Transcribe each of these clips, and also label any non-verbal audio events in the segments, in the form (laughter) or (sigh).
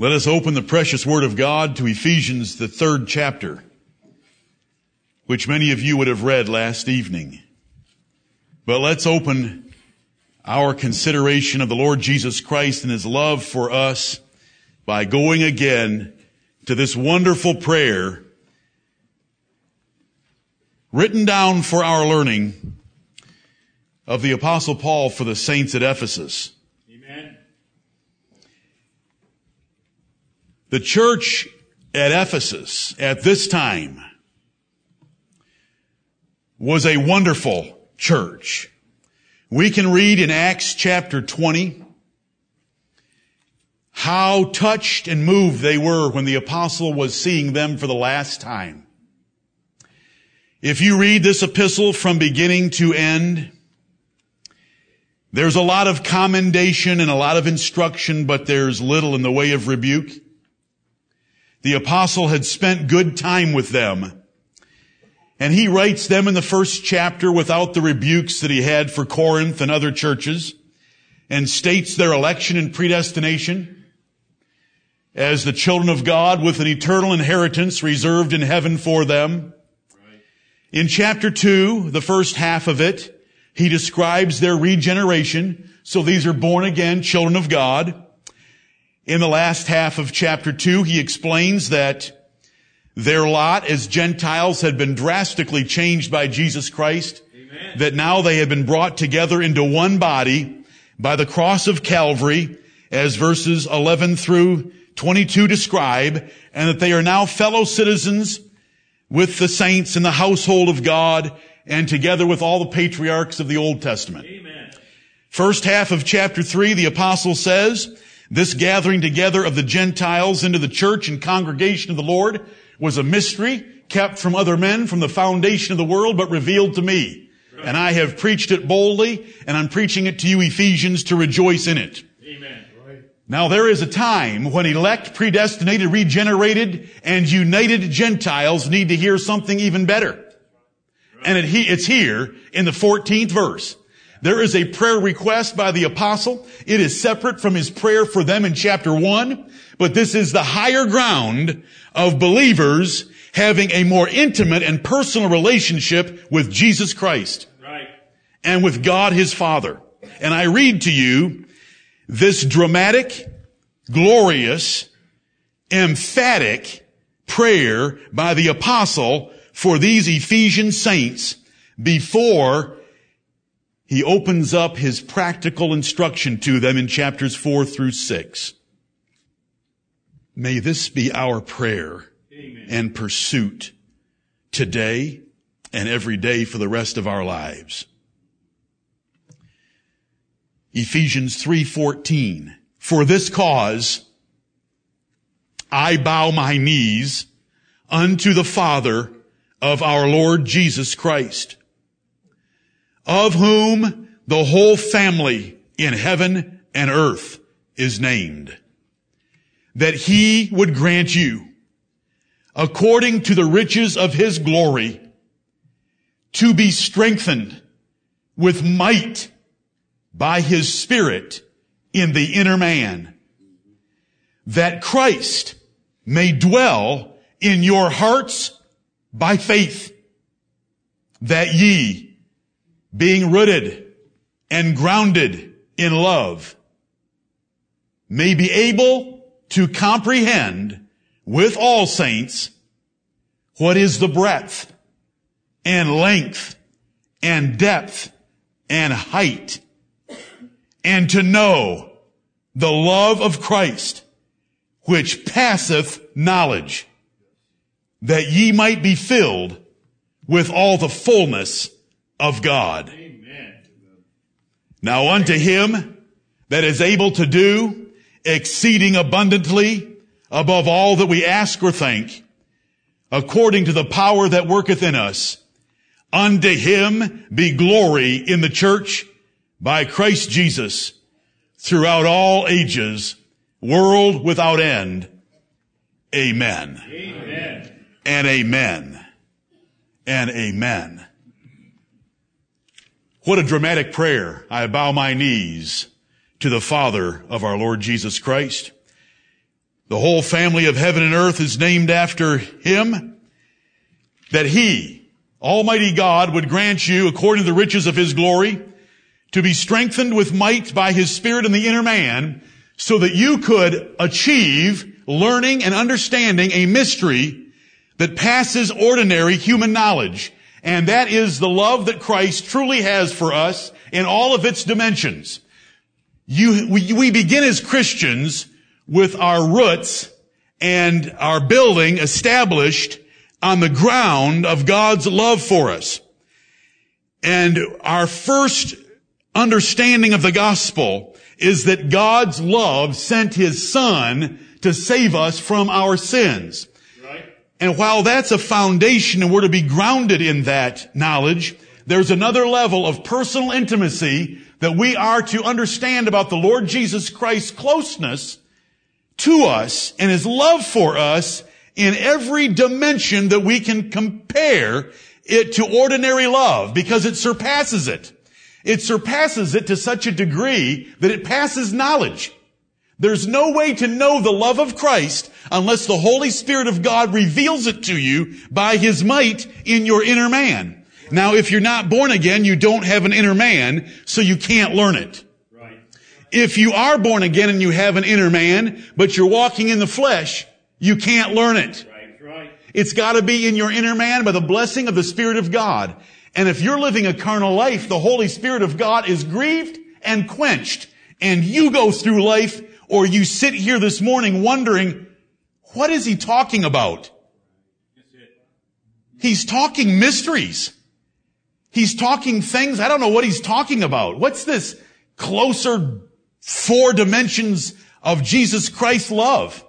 Let us open the precious Word of God to Ephesians, the third chapter, which many of you would have read last evening. But let's open our consideration of the Lord Jesus Christ and His love for us by going again to this wonderful prayer written down for our learning of the apostle Paul for the saints at Ephesus. The church at Ephesus at this time was a wonderful church. We can read in Acts chapter 20 how touched and moved they were when the apostle was seeing them for the last time. If you read this epistle from beginning to end, there's a lot of commendation and a lot of instruction, but there's little in the way of rebuke. The apostle had spent good time with them. And he writes them in the first chapter without the rebukes that he had for Corinth and other churches and states their election and predestination as the children of God with an eternal inheritance reserved in heaven for them. In chapter two, the first half of it, he describes their regeneration. So these are born again children of God. In the last half of chapter two, he explains that their lot as Gentiles had been drastically changed by Jesus Christ. Amen. That now they had been brought together into one body by the cross of Calvary as verses 11 through 22 describe and that they are now fellow citizens with the saints in the household of God and together with all the patriarchs of the Old Testament. Amen. First half of chapter three, the apostle says, this gathering together of the Gentiles into the church and congregation of the Lord was a mystery kept from other men from the foundation of the world, but revealed to me. And I have preached it boldly, and I'm preaching it to you Ephesians to rejoice in it. Amen. Now there is a time when elect, predestinated, regenerated, and united Gentiles need to hear something even better. And it, it's here in the 14th verse. There is a prayer request by the apostle. It is separate from his prayer for them in chapter 1, but this is the higher ground of believers having a more intimate and personal relationship with Jesus Christ Right. and with God his Father. And I read to you this dramatic, glorious, emphatic prayer by the apostle for these Ephesian saints before he opens up his practical instruction to them in chapters four through six. May this be our prayer Amen. and pursuit today and every day for the rest of our lives. Ephesians 3:14 For this cause I bow my knees unto the Father of our Lord Jesus Christ of whom the whole family in heaven and earth is named that he would grant you according to the riches of his glory to be strengthened with might by his spirit in the inner man, that Christ may dwell in your hearts by faith, that ye, being rooted and grounded in love, may be able to comprehend with all saints what is the breadth and length and depth and height and to know the love of Christ, which passeth knowledge, that ye might be filled with all the fullness of God. Amen. Now unto him that is able to do exceeding abundantly above all that we ask or think, according to the power that worketh in us, unto him be glory in the church by Christ Jesus throughout all ages, world without end. Amen. Amen. And amen. And amen. What a dramatic prayer. I bow my knees to the Father of our Lord Jesus Christ. The whole family of heaven and earth is named after him. That he, Almighty God, would grant you, according to the riches of his glory, to be strengthened with might by his spirit in the inner man, so that you could achieve learning and understanding a mystery that passes ordinary human knowledge. And that is the love that Christ truly has for us in all of its dimensions. You, we, we begin as Christians with our roots and our building established on the ground of God's love for us. And our first understanding of the gospel is that God's love sent his son to save us from our sins. And while that's a foundation and we're to be grounded in that knowledge, there's another level of personal intimacy that we are to understand about the Lord Jesus Christ's closeness to us and his love for us in every dimension that we can compare it to ordinary love because it surpasses it. It surpasses it to such a degree that it passes knowledge. There's no way to know the love of Christ unless the Holy Spirit of God reveals it to you by His might in your inner man. Now, if you're not born again, you don't have an inner man, so you can't learn it. Right. If you are born again and you have an inner man, but you're walking in the flesh, you can't learn it. Right. Right. It's gotta be in your inner man by the blessing of the Spirit of God. And if you're living a carnal life, the Holy Spirit of God is grieved and quenched. And you go through life or you sit here this morning wondering, what is he talking about? He's talking mysteries. He's talking things. I don't know what he's talking about. What's this closer four dimensions of Jesus Christ's love?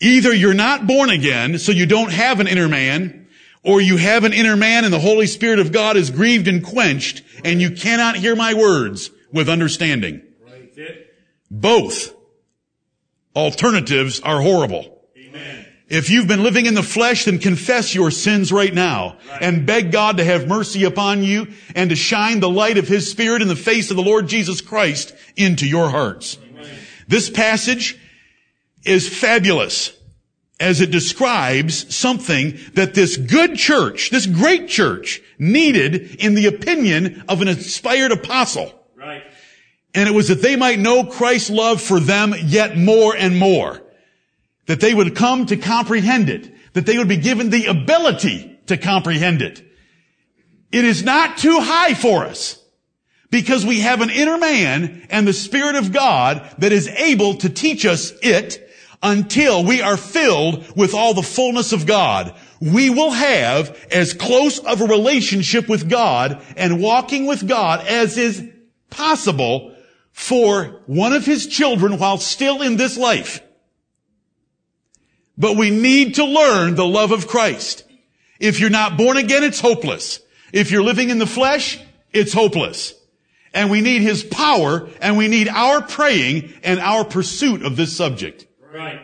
Either you're not born again, so you don't have an inner man, or you have an inner man and the Holy Spirit of God is grieved and quenched, and you cannot hear my words with understanding. Both alternatives are horrible. Amen. If you've been living in the flesh, then confess your sins right now right. and beg God to have mercy upon you and to shine the light of His Spirit in the face of the Lord Jesus Christ into your hearts. Amen. This passage is fabulous as it describes something that this good church, this great church, needed in the opinion of an inspired apostle. Right. And it was that they might know Christ's love for them yet more and more. That they would come to comprehend it. That they would be given the ability to comprehend it. It is not too high for us because we have an inner man and the Spirit of God that is able to teach us it until we are filled with all the fullness of God. We will have as close of a relationship with God and walking with God as is possible for one of his children while still in this life. But we need to learn the love of Christ. If you're not born again, it's hopeless. If you're living in the flesh, it's hopeless. And we need his power and we need our praying and our pursuit of this subject. Right.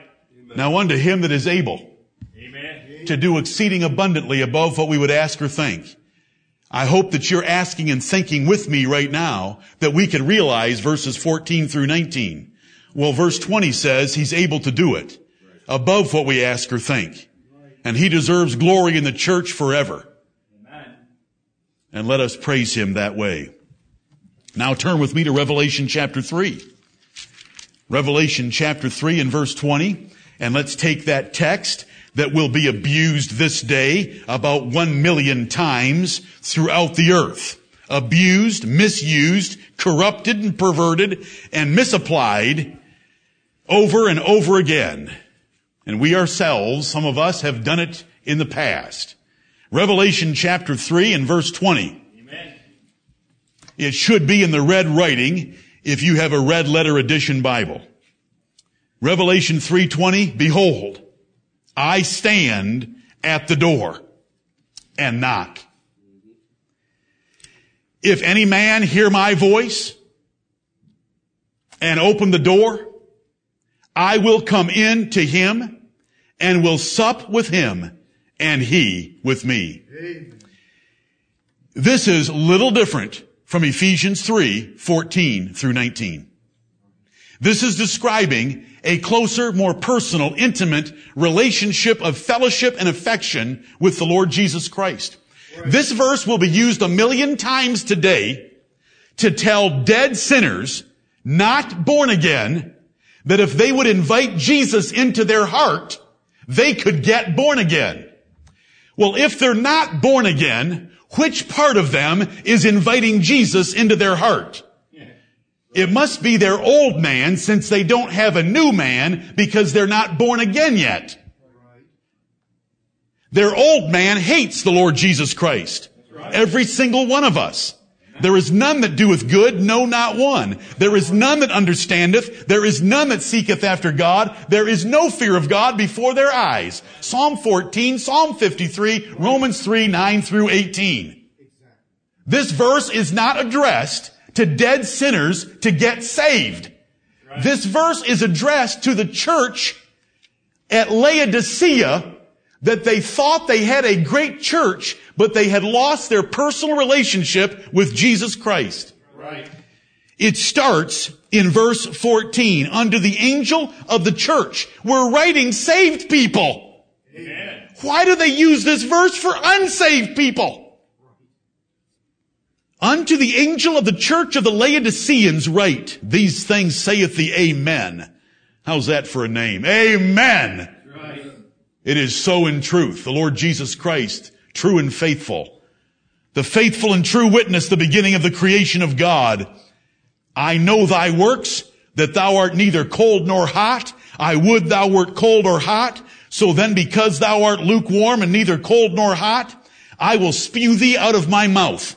Now unto him that is able Amen. to do exceeding abundantly above what we would ask or think. I hope that you're asking and thinking with me right now that we can realize verses 14 through 19. Well, verse 20 says he's able to do it above what we ask or think. And he deserves glory in the church forever. Amen. And let us praise him that way. Now turn with me to Revelation chapter 3. Revelation chapter 3 and verse 20. And let's take that text that will be abused this day about one million times throughout the earth. Abused, misused, corrupted and perverted and misapplied over and over again. And we ourselves, some of us have done it in the past. Revelation chapter 3 and verse 20. Amen. It should be in the red writing if you have a red letter edition Bible. Revelation 3:20, behold, I stand at the door and knock. If any man hear my voice and open the door, I will come in to him and will sup with him and he with me. This is little different from Ephesians 3, 14 through 19. This is describing a closer, more personal, intimate relationship of fellowship and affection with the Lord Jesus Christ. This verse will be used a million times today to tell dead sinners, not born again, that if they would invite Jesus into their heart, they could get born again. Well, if they're not born again, which part of them is inviting Jesus into their heart? It must be their old man since they don't have a new man because they're not born again yet. Their old man hates the Lord Jesus Christ. Every single one of us. There is none that doeth good, no, not one. There is none that understandeth. There is none that seeketh after God. There is no fear of God before their eyes. Psalm 14, Psalm 53, Romans 3, 9 through 18. This verse is not addressed to dead sinners to get saved. This verse is addressed to the church at Laodicea that they thought they had a great church, but they had lost their personal relationship with Jesus Christ. Right. It starts in verse 14, under the angel of the church. We're writing saved people. Amen. Why do they use this verse for unsaved people? Unto the angel of the church of the Laodiceans write, these things saith the Amen. How's that for a name? Amen. Right. It is so in truth. The Lord Jesus Christ, true and faithful. The faithful and true witness, the beginning of the creation of God. I know thy works, that thou art neither cold nor hot. I would thou wert cold or hot. So then because thou art lukewarm and neither cold nor hot, I will spew thee out of my mouth.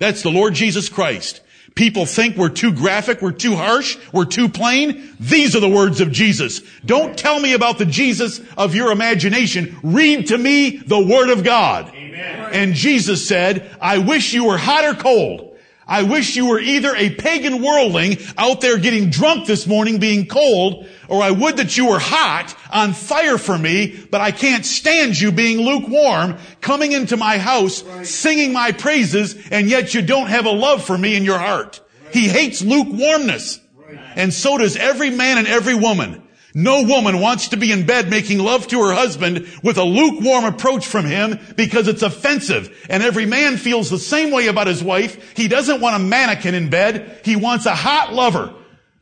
That's the Lord Jesus Christ. People think we're too graphic, we're too harsh, we're too plain. These are the words of Jesus. Don't tell me about the Jesus of your imagination. Read to me the Word of God. Amen. And Jesus said, I wish you were hot or cold. I wish you were either a pagan worldling out there getting drunk this morning being cold, or I would that you were hot on fire for me, but I can't stand you being lukewarm, coming into my house, singing my praises, and yet you don't have a love for me in your heart. He hates lukewarmness. And so does every man and every woman. No woman wants to be in bed making love to her husband with a lukewarm approach from him because it's offensive. And every man feels the same way about his wife. He doesn't want a mannequin in bed. He wants a hot lover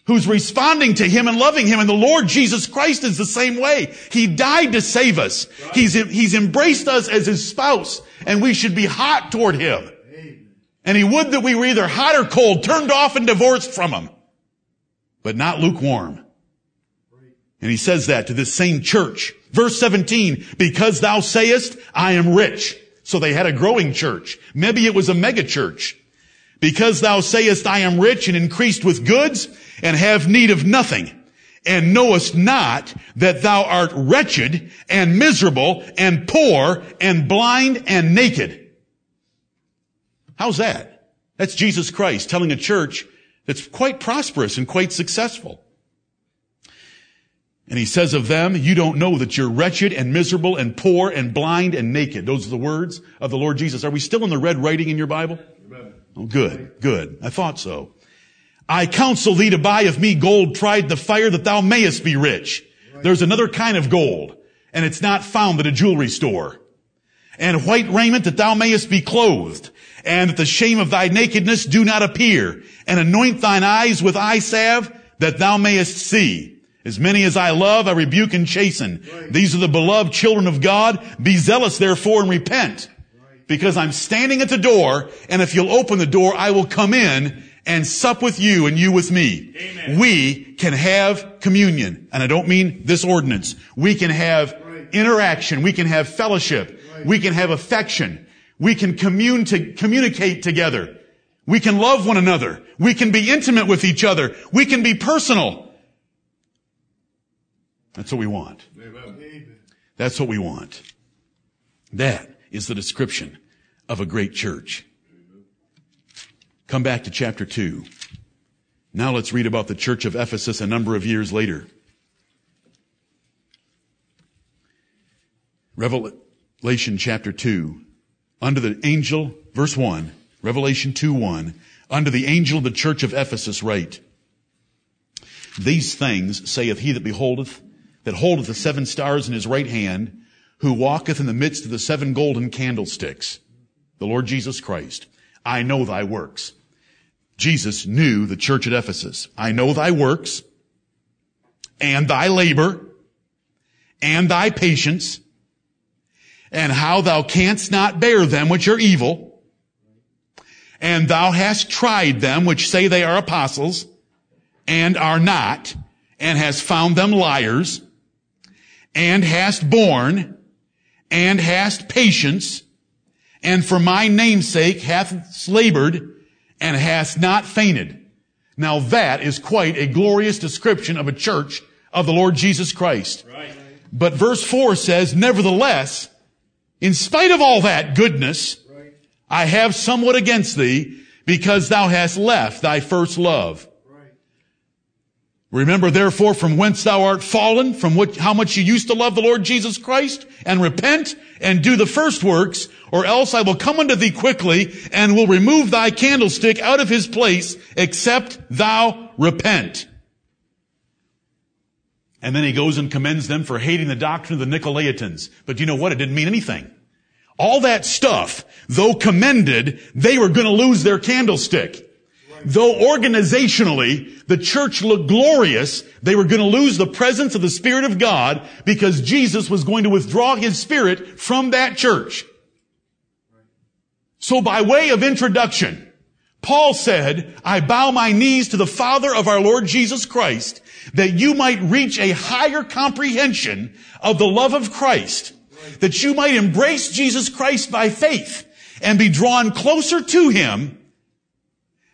who's responding to him and loving him. And the Lord Jesus Christ is the same way. He died to save us. He's, he's embraced us as his spouse and we should be hot toward him. And he would that we were either hot or cold, turned off and divorced from him, but not lukewarm. And he says that to this same church. Verse 17, because thou sayest, I am rich. So they had a growing church. Maybe it was a mega church. Because thou sayest, I am rich and increased with goods and have need of nothing and knowest not that thou art wretched and miserable and poor and blind and naked. How's that? That's Jesus Christ telling a church that's quite prosperous and quite successful. And he says of them, you don't know that you're wretched and miserable and poor and blind and naked. Those are the words of the Lord Jesus. Are we still in the red writing in your Bible? Oh, good, good. I thought so. I counsel thee to buy of me gold tried the fire that thou mayest be rich. There's another kind of gold and it's not found at a jewelry store. And white raiment that thou mayest be clothed and that the shame of thy nakedness do not appear and anoint thine eyes with eye salve that thou mayest see. As many as I love, I rebuke and chasten. These are the beloved children of God. Be zealous therefore and repent. Because I'm standing at the door, and if you'll open the door, I will come in and sup with you and you with me. Amen. We can have communion. And I don't mean this ordinance. We can have interaction. We can have fellowship. We can have affection. We can commune to, communicate together. We can love one another. We can be intimate with each other. We can be personal. That's what we want. That's what we want. That is the description of a great church. Come back to chapter 2. Now let's read about the church of Ephesus a number of years later. Revelation chapter 2. Under the angel, verse 1, Revelation 2 1, under the angel of the church of Ephesus write, These things saith he that beholdeth, that holdeth the seven stars in his right hand, who walketh in the midst of the seven golden candlesticks, the Lord Jesus Christ. I know thy works. Jesus knew the church at Ephesus. I know thy works and thy labor and thy patience and how thou canst not bear them which are evil and thou hast tried them which say they are apostles and are not and hast found them liars and hast borne and hast patience and for my name's sake hath labored and hast not fainted. Now that is quite a glorious description of a church of the Lord Jesus Christ. Right. But verse 4 says, nevertheless, in spite of all that goodness, right. I have somewhat against thee because thou hast left thy first love. Remember therefore from whence thou art fallen, from what, how much you used to love the Lord Jesus Christ, and repent and do the first works, or else I will come unto thee quickly and will remove thy candlestick out of his place, except thou repent. And then he goes and commends them for hating the doctrine of the Nicolaitans. But you know what? It didn't mean anything. All that stuff, though commended, they were going to lose their candlestick. Though organizationally the church looked glorious, they were going to lose the presence of the Spirit of God because Jesus was going to withdraw His Spirit from that church. So by way of introduction, Paul said, I bow my knees to the Father of our Lord Jesus Christ that you might reach a higher comprehension of the love of Christ, that you might embrace Jesus Christ by faith and be drawn closer to Him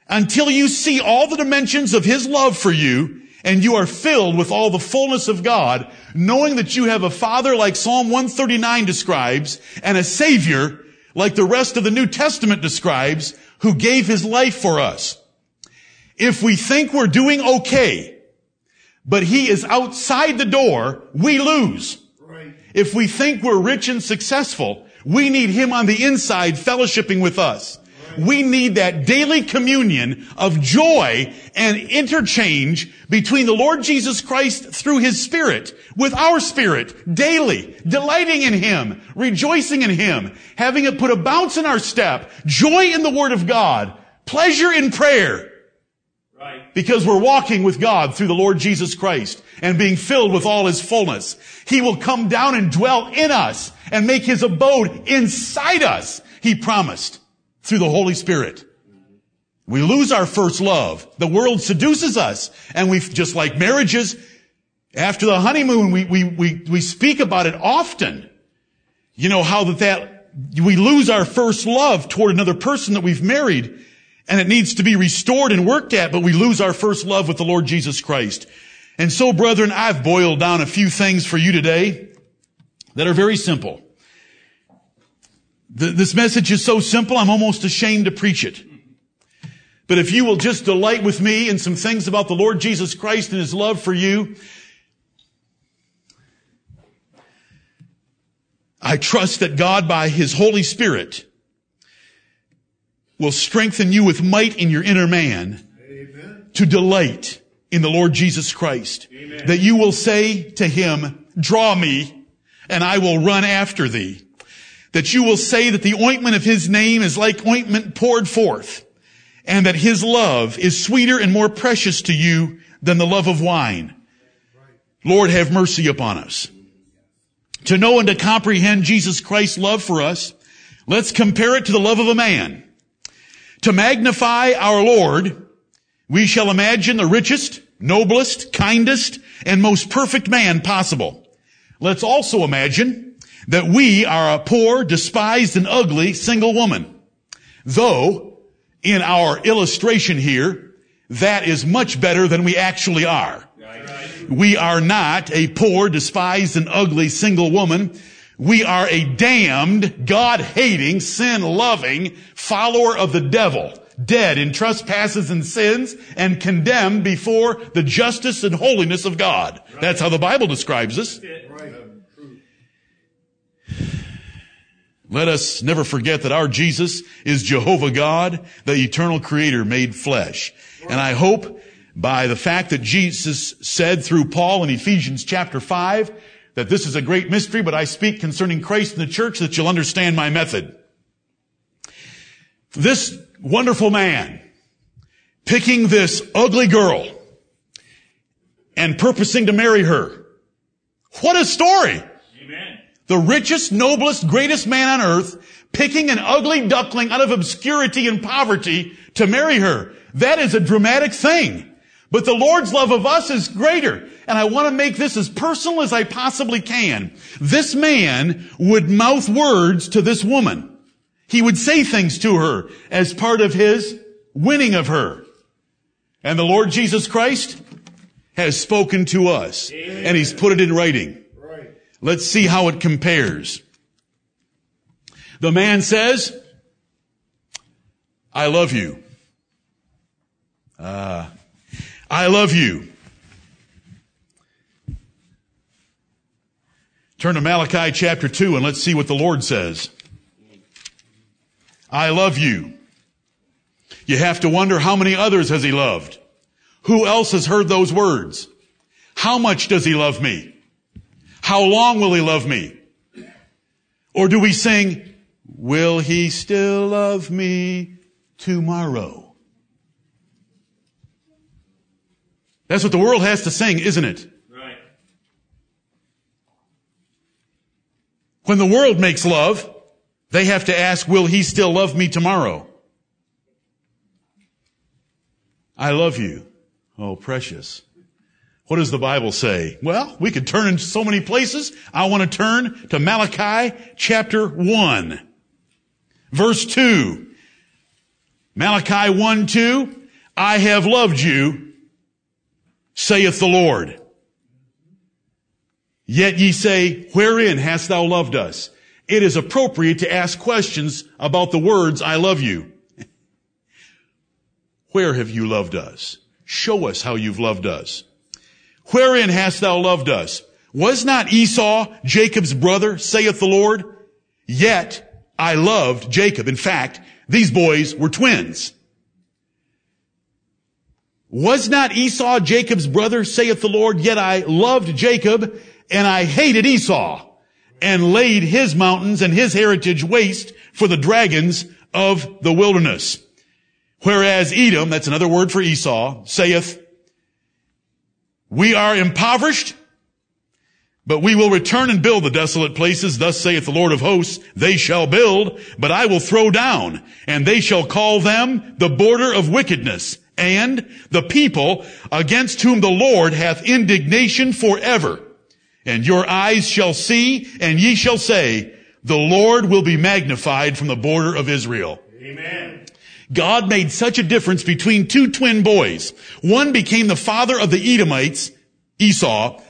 until you see all the dimensions of His love for you and you are filled with all the fullness of God, knowing that you have a Father like Psalm 139 describes and a Savior like the rest of the New Testament describes who gave His life for us. If we think we're doing okay, but He is outside the door, we lose. Right. If we think we're rich and successful, we need Him on the inside fellowshipping with us. We need that daily communion of joy and interchange between the Lord Jesus Christ through His Spirit with our spirit daily, delighting in Him, rejoicing in Him, having it put a bounce in our step, joy in the Word of God, pleasure in prayer. Right. Because we're walking with God through the Lord Jesus Christ and being filled with all His fullness. He will come down and dwell in us and make His abode inside us. He promised through the Holy Spirit. We lose our first love. The world seduces us. And we, just like marriages, after the honeymoon, we, we, we, we speak about it often. You know, how that, that, we lose our first love toward another person that we've married and it needs to be restored and worked at, but we lose our first love with the Lord Jesus Christ. And so, brethren, I've boiled down a few things for you today that are very simple. This message is so simple, I'm almost ashamed to preach it. But if you will just delight with me in some things about the Lord Jesus Christ and His love for you, I trust that God by His Holy Spirit will strengthen you with might in your inner man Amen. to delight in the Lord Jesus Christ. Amen. That you will say to Him, draw me and I will run after thee that you will say that the ointment of his name is like ointment poured forth, and that his love is sweeter and more precious to you than the love of wine. Lord, have mercy upon us. To know and to comprehend Jesus Christ's love for us, let's compare it to the love of a man. To magnify our Lord, we shall imagine the richest, noblest, kindest, and most perfect man possible. Let's also imagine that we are a poor, despised, and ugly single woman. Though, in our illustration here, that is much better than we actually are. We are not a poor, despised, and ugly single woman. We are a damned, God-hating, sin-loving follower of the devil, dead in trespasses and sins, and condemned before the justice and holiness of God. That's how the Bible describes us. Let us never forget that our Jesus is Jehovah God, the eternal creator made flesh. And I hope by the fact that Jesus said through Paul in Ephesians chapter 5 that this is a great mystery, but I speak concerning Christ and the church that you'll understand my method. This wonderful man picking this ugly girl and purposing to marry her. What a story! Amen. The richest, noblest, greatest man on earth picking an ugly duckling out of obscurity and poverty to marry her. That is a dramatic thing. But the Lord's love of us is greater. And I want to make this as personal as I possibly can. This man would mouth words to this woman. He would say things to her as part of his winning of her. And the Lord Jesus Christ has spoken to us. Amen. And he's put it in writing. Let's see how it compares. The man says, I love you. Uh, I love you. Turn to Malachi chapter 2 and let's see what the Lord says. I love you. You have to wonder how many others has he loved? Who else has heard those words? How much does he love me? How long will he love me? Or do we sing, will he still love me tomorrow? That's what the world has to sing, isn't it? Right. When the world makes love, they have to ask, will he still love me tomorrow? I love you. Oh, precious. What does the Bible say? Well, we could turn in so many places. I want to turn to Malachi chapter 1. Verse 2. Malachi 1, 2. I have loved you saith the Lord. Yet ye say, wherein hast thou loved us? It is appropriate to ask questions about the words, I love you. (laughs) Where have you loved us? Show us how you've loved us. Wherein hast thou loved us? Was not Esau Jacob's brother, saith the Lord? Yet I loved Jacob. In fact, these boys were twins. Was not Esau Jacob's brother, saith the Lord, yet I loved Jacob and I hated Esau and laid his mountains and his heritage waste for the dragons of the wilderness. Whereas Edom, that's another word for Esau, saith, we are impoverished, but we will return and build the desolate places. Thus saith the Lord of hosts, they shall build, but I will throw down, and they shall call them the border of wickedness and the people against whom the Lord hath indignation forever. And your eyes shall see, and ye shall say, the Lord will be magnified from the border of Israel. Amen. God made such a difference between two twin boys. One became the father of the Edomites, Esau.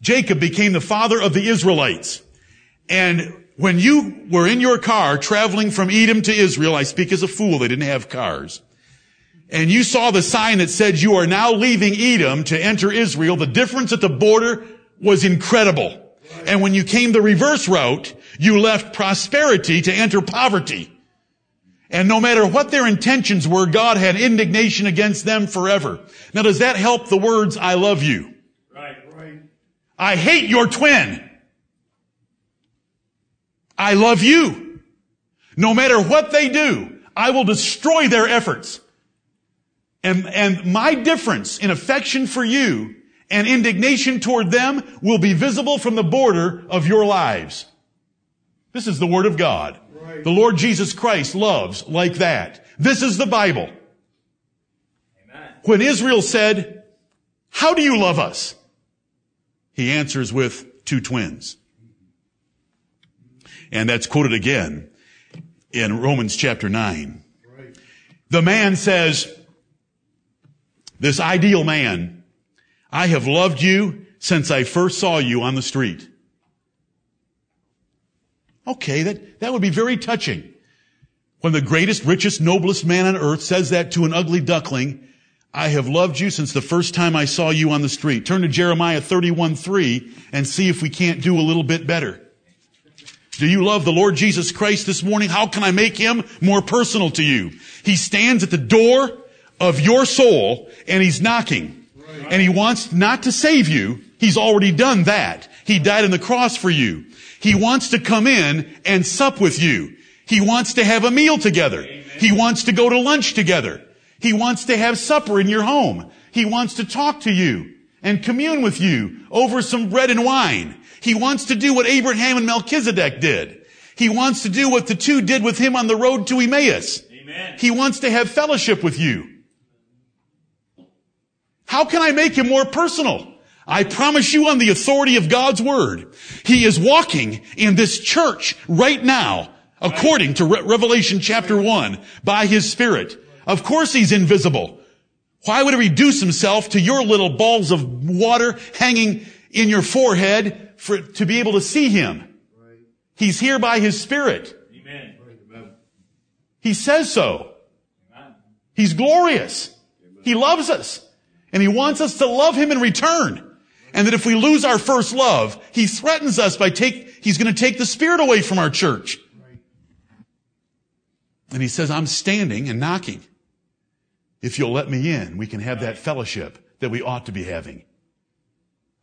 Jacob became the father of the Israelites. And when you were in your car traveling from Edom to Israel, I speak as a fool, they didn't have cars and you saw the sign that said you are now leaving Edom to enter Israel, the difference at the border was incredible. And when you came the reverse route, you left prosperity to enter poverty. And no matter what their intentions were, God had indignation against them forever. Now does that help the words, I love you? Right, right. I hate your twin. I love you. No matter what they do, I will destroy their efforts. And, and my difference in affection for you and indignation toward them will be visible from the border of your lives. This is the Word of God. The Lord Jesus Christ loves like that. This is the Bible. Amen. When Israel said, how do you love us? He answers with two twins. And that's quoted again in Romans chapter 9. Right. The man says, this ideal man, I have loved you since I first saw you on the street. Okay, that, that would be very touching. When the greatest, richest, noblest man on earth says that to an ugly duckling, I have loved you since the first time I saw you on the street. Turn to Jeremiah 31, 3 and see if we can't do a little bit better. Do you love the Lord Jesus Christ this morning? How can I make him more personal to you? He stands at the door of your soul and he's knocking. And he wants not to save you. He's already done that. He died on the cross for you. He wants to come in and sup with you. He wants to have a meal together. He wants to go to lunch together. He wants to have supper in your home. He wants to talk to you and commune with you over some bread and wine. He wants to do what Abraham and Melchizedek did. He wants to do what the two did with him on the road to Emmaus. Amen. He wants to have fellowship with you. How can I make him more personal? I promise you on the authority of God's word, he is walking in this church right now, according to Re- Revelation chapter 1, by his spirit. Of course he's invisible. Why would he reduce himself to your little balls of water hanging in your forehead for, to be able to see him? He's here by his spirit. Amen. He says so. He's glorious. He loves us. And he wants us to love him in return. And that if we lose our first love, he threatens us by take, he's going to take the spirit away from our church. And he says, I'm standing and knocking. If you'll let me in, we can have that fellowship that we ought to be having.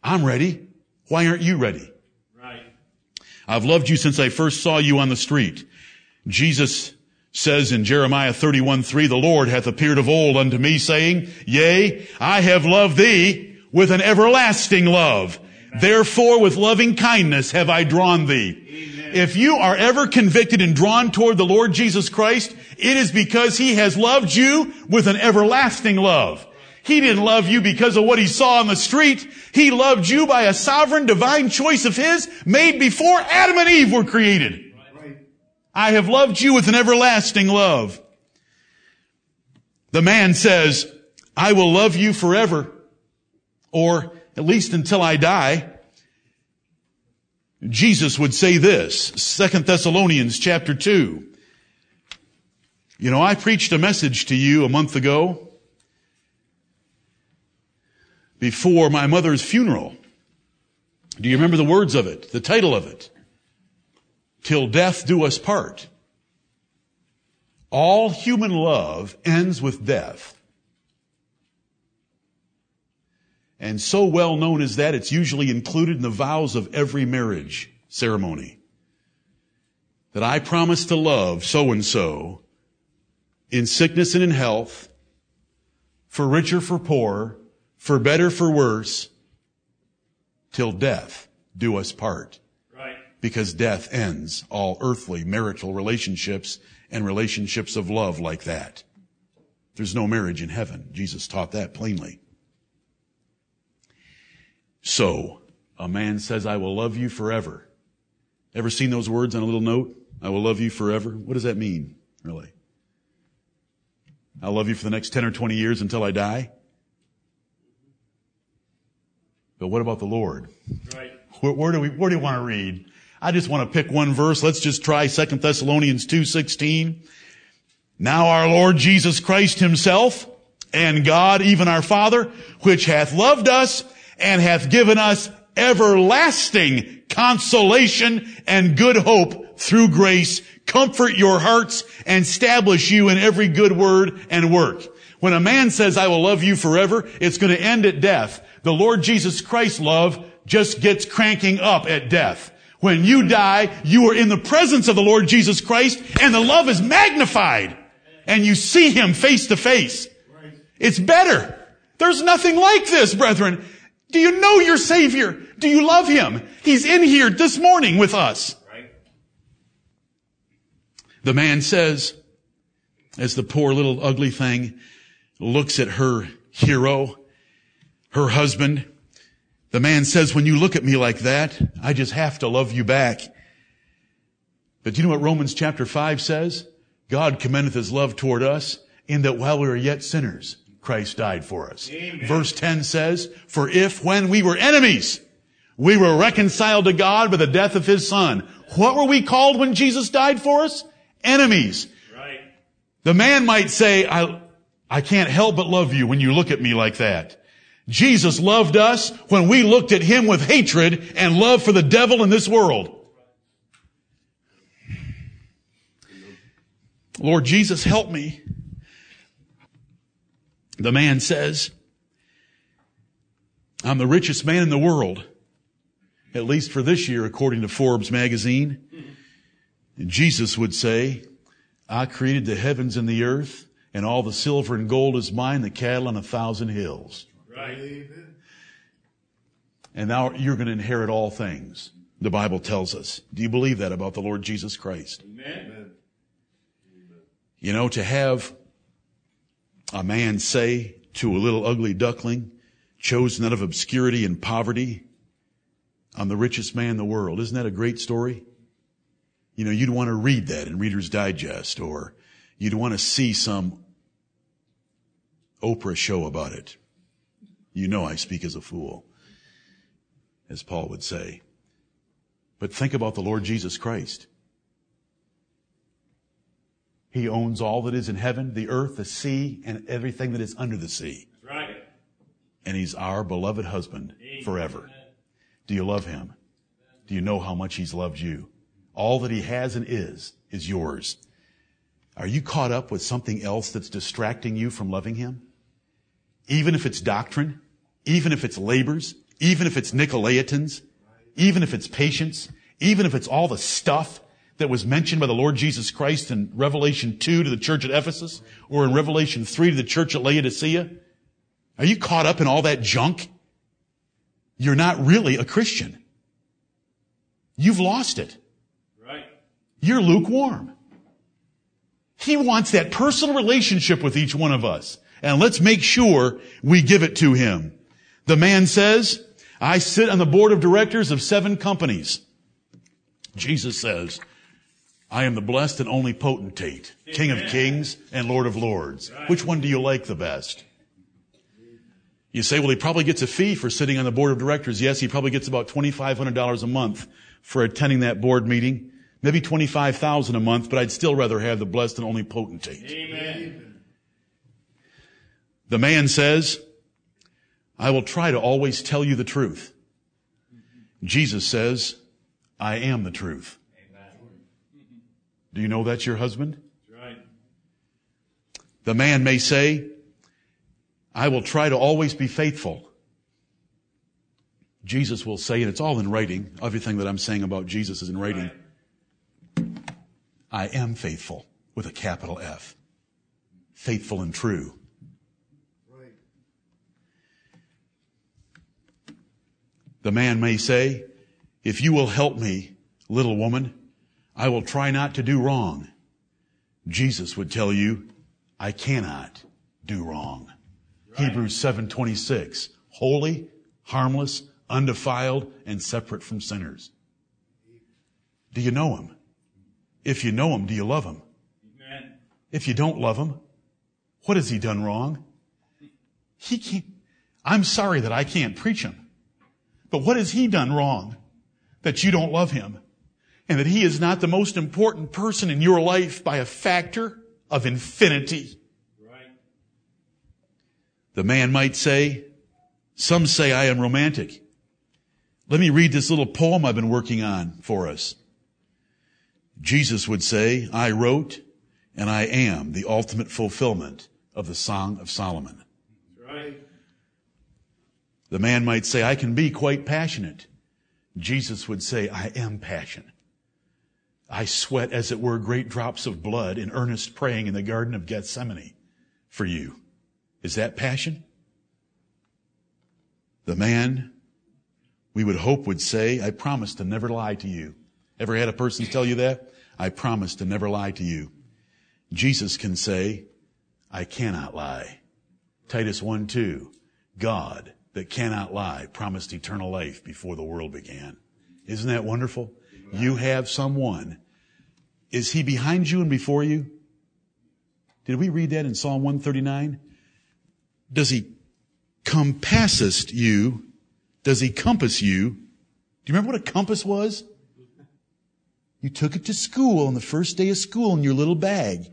I'm ready. Why aren't you ready? Right. I've loved you since I first saw you on the street. Jesus says in Jeremiah 31, 3, the Lord hath appeared of old unto me saying, Yea, I have loved thee with an everlasting love. Therefore with loving kindness have I drawn thee. Amen. If you are ever convicted and drawn toward the Lord Jesus Christ, it is because He has loved you with an everlasting love. He didn't love you because of what He saw on the street. He loved you by a sovereign divine choice of His made before Adam and Eve were created. I have loved you with an everlasting love. The man says, I will love you forever, or at least until I die. Jesus would say this, Second Thessalonians chapter 2. You know, I preached a message to you a month ago before my mother's funeral. Do you remember the words of it? The title of it? Till death do us part. All human love ends with death. And so well known is that, it's usually included in the vows of every marriage ceremony. That I promise to love so and so in sickness and in health, for richer, for poorer, for better, for worse, till death do us part. Right. Because death ends all earthly marital relationships and relationships of love like that. There's no marriage in heaven. Jesus taught that plainly. So, a man says, I will love you forever. Ever seen those words on a little note? I will love you forever. What does that mean, really? I'll love you for the next 10 or 20 years until I die. But what about the Lord? Right. Where, where, do we, where do you want to read? I just want to pick one verse. Let's just try 2 Thessalonians 2.16. Now our Lord Jesus Christ himself and God, even our Father, which hath loved us and hath given us everlasting consolation and good hope through grace, comfort your hearts and establish you in every good word and work. When a man says, I will love you forever, it's going to end at death. The Lord Jesus Christ's love just gets cranking up at death. When you die, you are in the presence of the Lord Jesus Christ and the love is magnified and you see Him face to face. It's better. There's nothing like this, brethren. Do you know your Savior? Do you love Him? He's in here this morning with us. The man says, as the poor little ugly thing looks at her hero, her husband, the man says, when you look at me like that, I just have to love you back. But do you know what Romans chapter 5 says? God commendeth his love toward us in that while we were yet sinners, Christ died for us. Amen. Verse 10 says, for if when we were enemies, we were reconciled to God by the death of his son, what were we called when Jesus died for us? Enemies. Right. The man might say, I, I can't help but love you when you look at me like that. Jesus loved us when we looked at him with hatred and love for the devil in this world. Lord Jesus, help me. The man says, I'm the richest man in the world, at least for this year, according to Forbes magazine. And Jesus would say, I created the heavens and the earth, and all the silver and gold is mine, the cattle on a thousand hills. Right. And now you're going to inherit all things, the Bible tells us. Do you believe that about the Lord Jesus Christ? Amen. You know, to have a man say to a little ugly duckling, chosen out of obscurity and poverty, I'm the richest man in the world. Isn't that a great story? You know, you'd want to read that in Reader's Digest or you'd want to see some Oprah show about it. You know I speak as a fool, as Paul would say. But think about the Lord Jesus Christ. He owns all that is in heaven, the earth, the sea, and everything that is under the sea. That's right. And he's our beloved husband forever. Do you love him? Do you know how much he's loved you? All that he has and is, is yours. Are you caught up with something else that's distracting you from loving him? Even if it's doctrine, even if it's labors, even if it's Nicolaitans, even if it's patience, even if it's all the stuff that was mentioned by the Lord Jesus Christ in Revelation 2 to the church at Ephesus or in Revelation 3 to the church at Laodicea? Are you caught up in all that junk? You're not really a Christian. You've lost it. Right. You're lukewarm. He wants that personal relationship with each one of us. And let's make sure we give it to him. The man says, I sit on the board of directors of seven companies. Jesus says, I am the blessed and only potentate, King of kings and Lord of lords. Which one do you like the best? You say, well, he probably gets a fee for sitting on the board of directors. Yes, he probably gets about $2,500 a month for attending that board meeting maybe 25,000 a month, but I'd still rather have the blessed and only potentate. Amen. The man says, I will try to always tell you the truth. Jesus says, I am the truth. Do you know that's your husband? That's Right. The man may say, I will try to always be faithful. Jesus will say, and it's all in writing, everything that I'm saying about Jesus is in writing. Right. I am faithful with a capital F. Faithful and true. Right. The man may say, if you will help me, little woman, I will try not to do wrong. Jesus would tell you, I cannot do wrong. Right. Hebrews 7:26, holy, harmless, undefiled, and separate from sinners. Do you know him? If you know him, do you love him? Amen. If you don't love him, what has he done wrong? He can't, I'm sorry that I can't preach him. But what has he done wrong that you don't love him? And that he is not the most important person in your life by a factor of infinity. Right. The man might say, some say I am romantic. Let me read this little poem I've been working on for us. Jesus would say, I wrote and I am the ultimate fulfillment of the Song of Solomon. Right. The man might say, I can be quite passionate. Jesus would say, I am passionate. I sweat, as it were, great drops of blood in earnest praying in the Garden of Gethsemane for you. Is that passion? The man, we would hope, would say, I promise to never lie to you. Ever had a person tell you that? I promise to never lie to you. Jesus can say, I cannot lie. Titus 1 2. God that cannot lie promised eternal life before the world began. Isn't that wonderful? You have someone. Is he behind you and before you? Did we read that in Psalm 139? Does he compassest you? Does he compass you? Do you remember what a compass was? You took it to school on the first day of school in your little bag.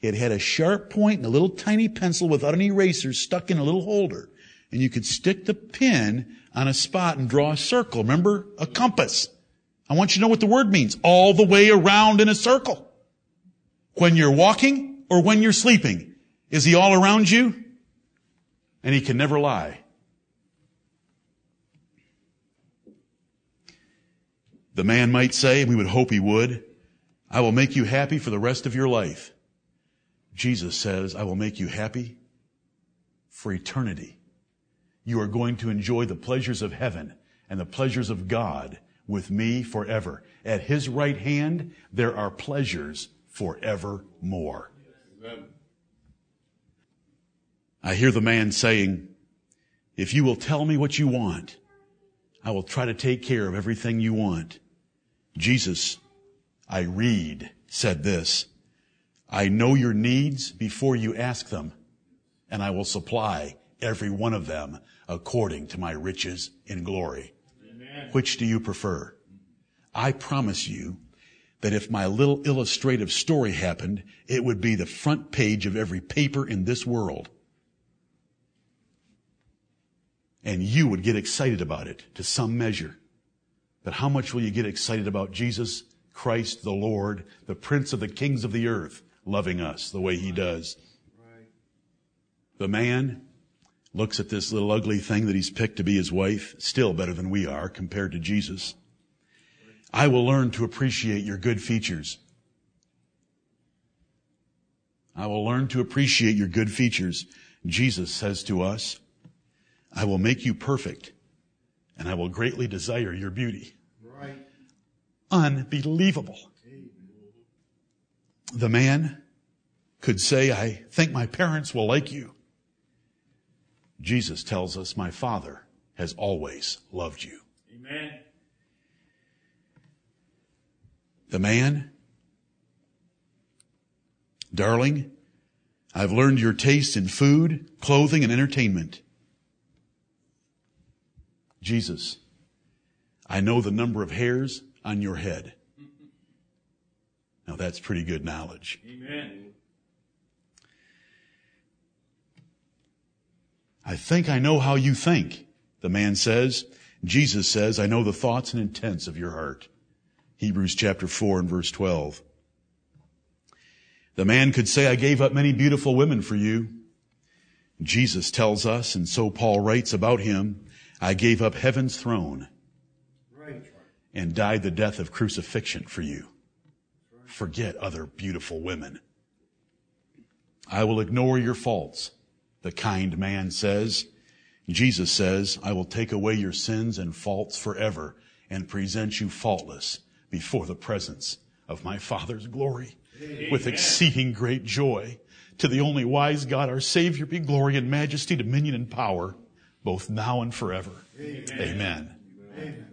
It had a sharp point and a little tiny pencil without an eraser stuck in a little holder. And you could stick the pin on a spot and draw a circle. Remember? A compass. I want you to know what the word means. All the way around in a circle. When you're walking or when you're sleeping. Is he all around you? And he can never lie. The man might say, and we would hope he would, I will make you happy for the rest of your life. Jesus says, I will make you happy for eternity. You are going to enjoy the pleasures of heaven and the pleasures of God with me forever. At his right hand, there are pleasures forevermore. I hear the man saying, if you will tell me what you want, I will try to take care of everything you want. Jesus, I read, said this, I know your needs before you ask them, and I will supply every one of them according to my riches in glory. Which do you prefer? I promise you that if my little illustrative story happened, it would be the front page of every paper in this world. And you would get excited about it to some measure. But how much will you get excited about Jesus Christ the Lord, the Prince of the kings of the earth, loving us the way he does? The man looks at this little ugly thing that he's picked to be his wife, still better than we are compared to Jesus. I will learn to appreciate your good features. I will learn to appreciate your good features. Jesus says to us, I will make you perfect and I will greatly desire your beauty. Right. Unbelievable. The man could say, I think my parents will like you. Jesus tells us, my father has always loved you. Amen. The man, darling, I've learned your taste in food, clothing, and entertainment. Jesus, I know the number of hairs on your head. Now that's pretty good knowledge. Amen. I think I know how you think, the man says. Jesus says, I know the thoughts and intents of your heart. Hebrews chapter 4 and verse 12. The man could say, I gave up many beautiful women for you. Jesus tells us, and so Paul writes about him, I gave up heaven's throne and died the death of crucifixion for you. Forget other beautiful women. I will ignore your faults, the kind man says. Jesus says, I will take away your sins and faults forever and present you faultless before the presence of my Father's glory Amen. with exceeding great joy. To the only wise God, our Savior, be glory and majesty, dominion and power both now and forever. Amen. Amen. Amen.